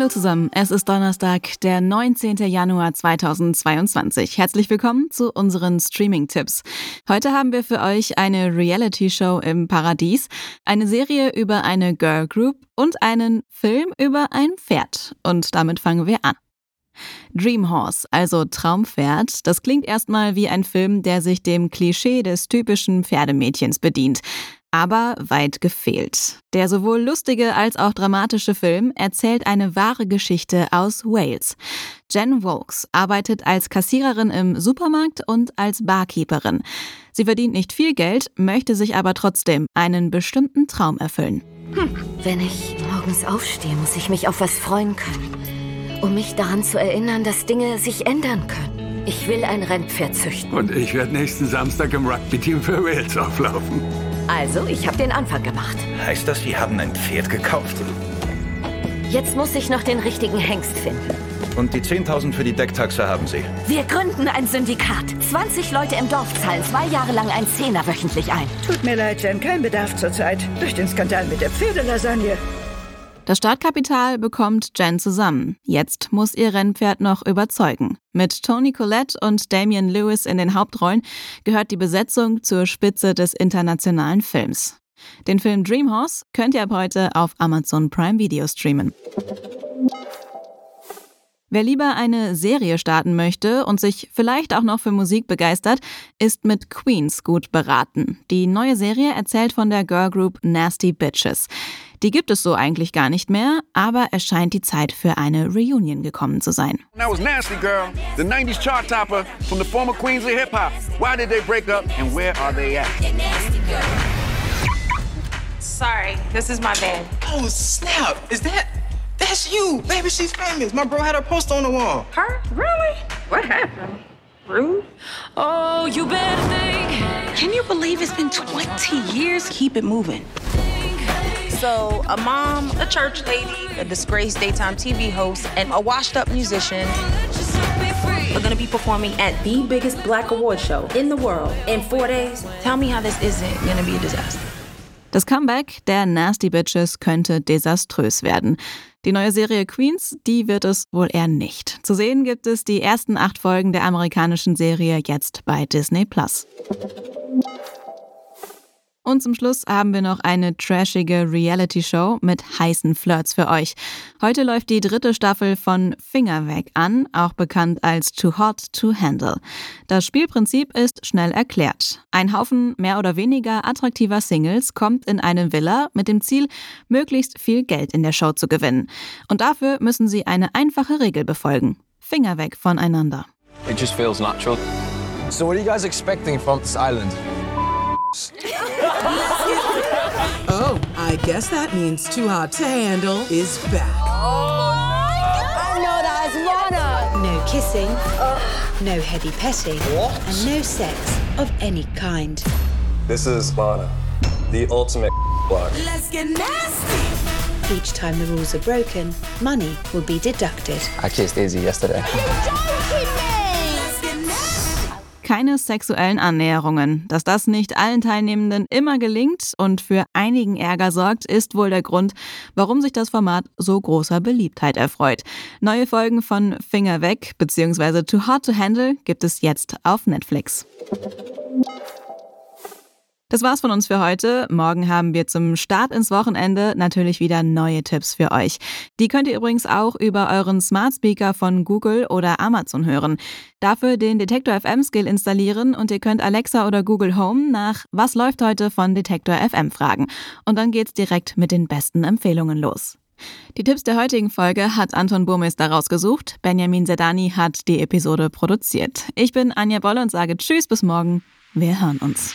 Hallo zusammen, es ist Donnerstag, der 19. Januar 2022. Herzlich willkommen zu unseren Streaming-Tipps. Heute haben wir für euch eine Reality-Show im Paradies, eine Serie über eine Girl Group und einen Film über ein Pferd. Und damit fangen wir an. Dream Horse, also Traumpferd, das klingt erstmal wie ein Film, der sich dem Klischee des typischen Pferdemädchens bedient aber weit gefehlt. Der sowohl lustige als auch dramatische Film erzählt eine wahre Geschichte aus Wales. Jen Wokes arbeitet als Kassiererin im Supermarkt und als Barkeeperin. Sie verdient nicht viel Geld, möchte sich aber trotzdem einen bestimmten Traum erfüllen. Hm. Wenn ich morgens aufstehe, muss ich mich auf was freuen können. Um mich daran zu erinnern, dass Dinge sich ändern können. Ich will ein Rennpferd züchten. Und ich werde nächsten Samstag im Rugby-Team für Wales auflaufen. Also, ich habe den Anfang gemacht. Heißt das, wir haben ein Pferd gekauft? Jetzt muss ich noch den richtigen Hengst finden. Und die 10.000 für die Decktaxe haben Sie. Wir gründen ein Syndikat. 20 Leute im Dorf zahlen zwei Jahre lang ein Zehner wöchentlich ein. Tut mir leid, Jen, kein Bedarf zurzeit. Durch den Skandal mit der Pferdelasagne. Das Startkapital bekommt Jen zusammen. Jetzt muss ihr Rennpferd noch überzeugen. Mit Tony Collette und Damian Lewis in den Hauptrollen gehört die Besetzung zur Spitze des internationalen Films. Den Film Dream Horse könnt ihr ab heute auf Amazon Prime Video streamen. Wer lieber eine Serie starten möchte und sich vielleicht auch noch für Musik begeistert, ist mit Queens gut beraten. Die neue Serie erzählt von der Girlgroup Nasty Bitches. Die gibt es so eigentlich gar nicht mehr, aber es scheint die Zeit für eine Reunion gekommen zu sein. That was Nasty Girl, the 90s chart topper from the former queens of hip hop. Why did they break up and where are they at? Sorry, this is my band. Oh, snap. Is that That's you! Baby, she's famous. My bro had her poster on the wall. Her? Really? What happened? Rude? Oh, you better think. Can you believe it's been 20 years? Keep it moving. So, a mom, a church lady, a disgraced daytime TV host, and a washed up musician are gonna be performing at the biggest black award show in the world in four days. Tell me how this isn't gonna be a disaster. Das Comeback der Nasty Bitches könnte desaströs werden. Die neue Serie Queens, die wird es wohl eher nicht. Zu sehen gibt es die ersten acht Folgen der amerikanischen Serie jetzt bei Disney Plus. Und zum Schluss haben wir noch eine trashige Reality-Show mit heißen Flirts für euch. Heute läuft die dritte Staffel von Finger weg an, auch bekannt als Too Hot to Handle. Das Spielprinzip ist schnell erklärt. Ein Haufen mehr oder weniger attraktiver Singles kommt in eine Villa mit dem Ziel, möglichst viel Geld in der Show zu gewinnen. Und dafür müssen sie eine einfache Regel befolgen. Finger weg voneinander. It just feels natural. So what are you guys expecting from this island? I guess that means Too Hot to Handle is back. Oh, I know that's Lana. No kissing, no heavy petting, what? and no sex of any kind. This is Lana, the ultimate block. Let's get nasty. Each time the rules are broken, money will be deducted. I kissed Izzy yesterday. Keine sexuellen Annäherungen. Dass das nicht allen Teilnehmenden immer gelingt und für einigen Ärger sorgt, ist wohl der Grund, warum sich das Format so großer Beliebtheit erfreut. Neue Folgen von Finger weg bzw. Too Hard to Handle gibt es jetzt auf Netflix. Das war's von uns für heute. Morgen haben wir zum Start ins Wochenende natürlich wieder neue Tipps für euch. Die könnt ihr übrigens auch über euren Smart Speaker von Google oder Amazon hören. Dafür den Detektor FM Skill installieren und ihr könnt Alexa oder Google Home nach Was läuft heute von Detektor FM fragen. Und dann geht's direkt mit den besten Empfehlungen los. Die Tipps der heutigen Folge hat Anton Burmeister rausgesucht. Benjamin Sedani hat die Episode produziert. Ich bin Anja Bolle und sage Tschüss bis morgen. Wir hören uns.